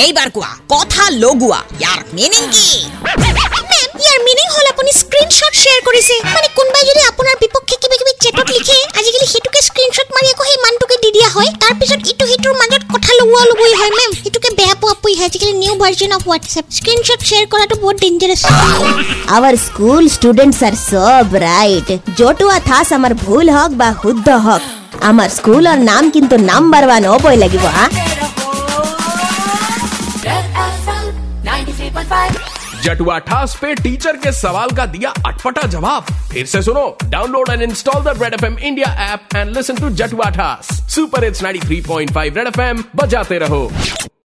এইবাৰ কোৱা কথা লগোৱা ইয়াৰ মিনিং কি? ইয়াৰ মিনিং হ'ল আপুনি স্ক্ৰীনশ্বট শ্বেয়াৰ কৰিছে। মানে কোনোবাই যদি আপোনাৰ বিপক্ষে কিবা কিবি চেটত লিখে আজিকালি সেইটোকে স্ক্ৰীনশ্বট মাৰি আকৌ সেই মানুহটোকে দি দিয়া হয়। তাৰপিছত ইটো সিটোৰ মাজত কথা লগোৱা লগোৱাই হয় মেম সেইটোকে বেয়া পোৱা পোৱা হয় আজিকালি new version of WhatsApp screenshot share কৰাটো বহুত dangerous our school students are সব রাইট জটুয়া থাস আমার ভুল হক বা শুদ্ধ হক আমার স্কুলের নাম কিন্তু নাম্বার ওয়ান হবই লাগিব হা Red FM 93.5 जटुआ ठास पे टीचर के सवाल का दिया अटपटा जवाब फिर से सुनो download and install the Red FM India app and listen to जटुआ ठास सुपर इट्स 93.5 रेड एफएम बजाते रहो